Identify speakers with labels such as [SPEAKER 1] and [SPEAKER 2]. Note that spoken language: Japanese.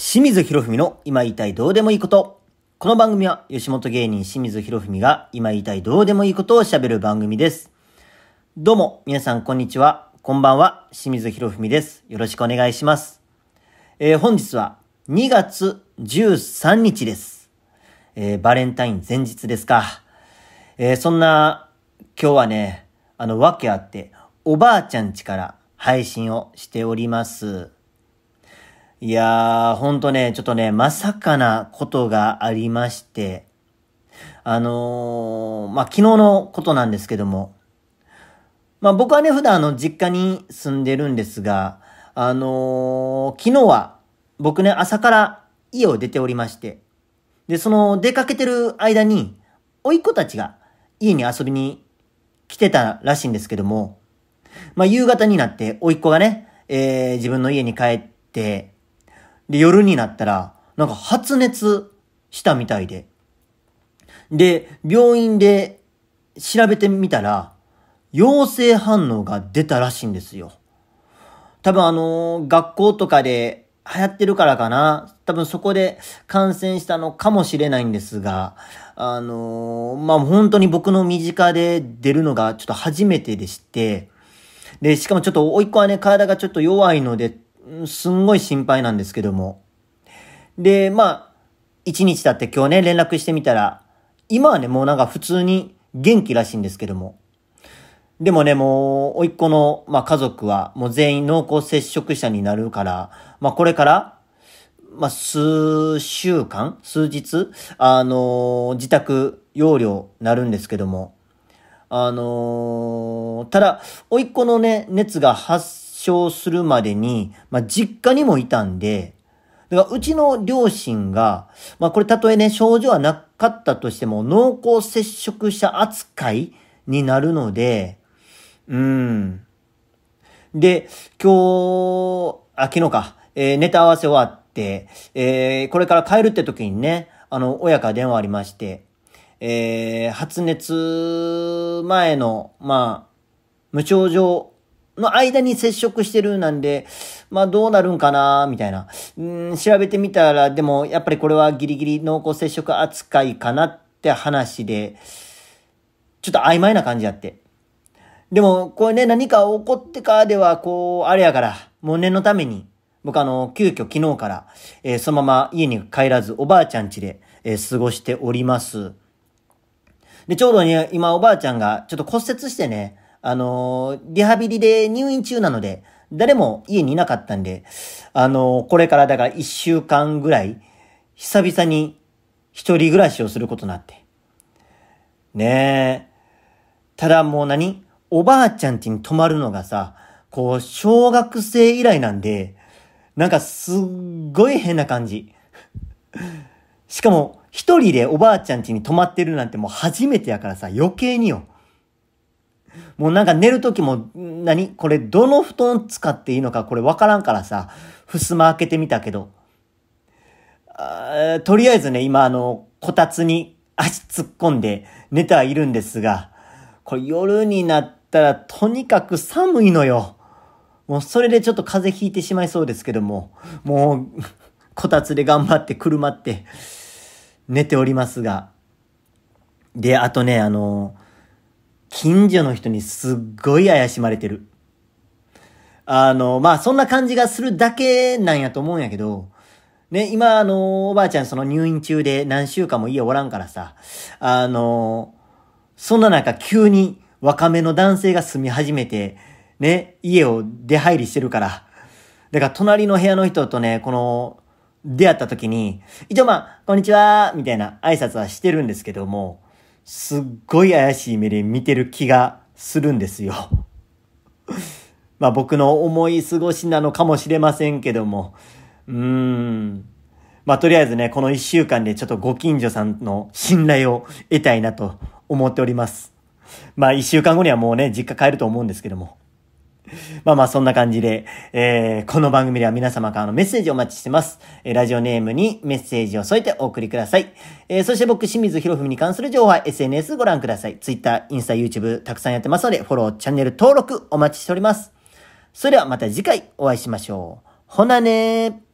[SPEAKER 1] 清水博文の今言いたいどうでもいいこと。この番組は吉本芸人清水博文が今言いたいどうでもいいことを喋る番組です。どうも、皆さんこんにちは。こんばんは。清水博文です。よろしくお願いします。えー本日は2月13日です。えーバレンタイン前日ですか。えーそんな今日はね、あの、わけあって、おばあちゃん家から配信をしております。いやー、ほんとね、ちょっとね、まさかなことがありまして、あのー、まあ、昨日のことなんですけども、まあ、僕はね、普段あの、実家に住んでるんですが、あのー、昨日は、僕ね、朝から家を出ておりまして、で、その、出かけてる間に、甥っ子たちが家に遊びに来てたらしいんですけども、まあ、夕方になって、甥っ子がね、えー、自分の家に帰って、で、夜になったら、なんか発熱したみたいで。で、病院で調べてみたら、陽性反応が出たらしいんですよ。多分あのー学校とかで流行ってるからかな。多分そこで感染したのかもしれないんですが、あのーまあ、本当に僕の身近で出るのがちょっと初めてでして、で、しかもちょっと、甥っ子はね、体がちょっと弱いので、すんごい心配なんですけども。で、まあ、一日経って今日ね、連絡してみたら、今はね、もうなんか普通に元気らしいんですけども。でもね、もう、甥っ子の、まあ、家族は、もう全員濃厚接触者になるから、まあ、これから、まあ、数週間数日あのー自宅療養なるんですけども。あのーただ、甥っ子のね、熱が発症するまでに、まあ、実家にもいたんで、だからうちの両親が、まあ、これたとえね、症状はなかったとしても、濃厚接触者扱いになるので、うん。で、今日、あ、昨日か、えーネタ合わせ終わって、えーこれから帰るって時にね、あの、親から電話ありまして、えー発熱前の、まあ、無症状の間に接触してるなんで、まあどうなるんかなみたいな。うん、調べてみたら、でもやっぱりこれはギリギリ濃厚接触扱いかなって話で、ちょっと曖昧な感じやって。でも、これね、何か起こってかでは、こう、あれやから、もう念のために、僕あの、急遽昨日から、えーそのまま家に帰らず、おばあちゃん家で、えー過ごしております。で、ちょうどね、今おばあちゃんがちょっと骨折してね、あのリハビリで入院中なので、誰も家にいなかったんで、あのこれからだから一週間ぐらい、久々に一人暮らしをすることになって。ねえ。ただもう何？おばあちゃん家に泊まるのがさ、こう、小学生以来なんで、なんかすっごい変な感じ。しかも、一人でおばあちゃん家に泊まってるなんてもう初めてやからさ、余計によ。もうなんか寝るときも、何？これどの布団使っていいのかこれわからんからさ、襖開けてみたけど。あとりあえずね、今あの、こたつに足突っ込んで寝てはいるんですが、これ夜になったらとにかく寒いのよ。もうそれでちょっと風邪ひいてしまいそうですけども、もう、こたつで頑張って車って寝ておりますが。で、あとね、あの、近所の人にすっごい怪しまれてる。あの、まあ、そんな感じがするだけなんやと思うんやけど、ね、今、あの、おばあちゃんその入院中で何週間も家おらんからさ、あの、そんな中急に若めの男性が住み始めて、ね、家を出入りしてるから。だから隣の部屋の人とね、この、出会った時に、一応まあ、こんにちは、みたいな挨拶はしてるんですけども、すっごい怪しい目で見てる気がするんですよ。まあ僕の思い過ごしなのかもしれませんけども、うーん。まあとりあえずね、この一週間でちょっとご近所さんの信頼を得たいなと思っております。まあ一週間後にはもうね、実家帰ると思うんですけども。まあまあそんな感じで、えー、この番組では皆様からのメッセージをお待ちしてます。えー、ラジオネームにメッセージを添えてお送りください。えー、そして僕、清水博文に関する情報は SNS ご覧ください。Twitter、インスタ、YouTube たくさんやってますので、フォロー、チャンネル登録お待ちしております。それではまた次回お会いしましょう。ほなねー。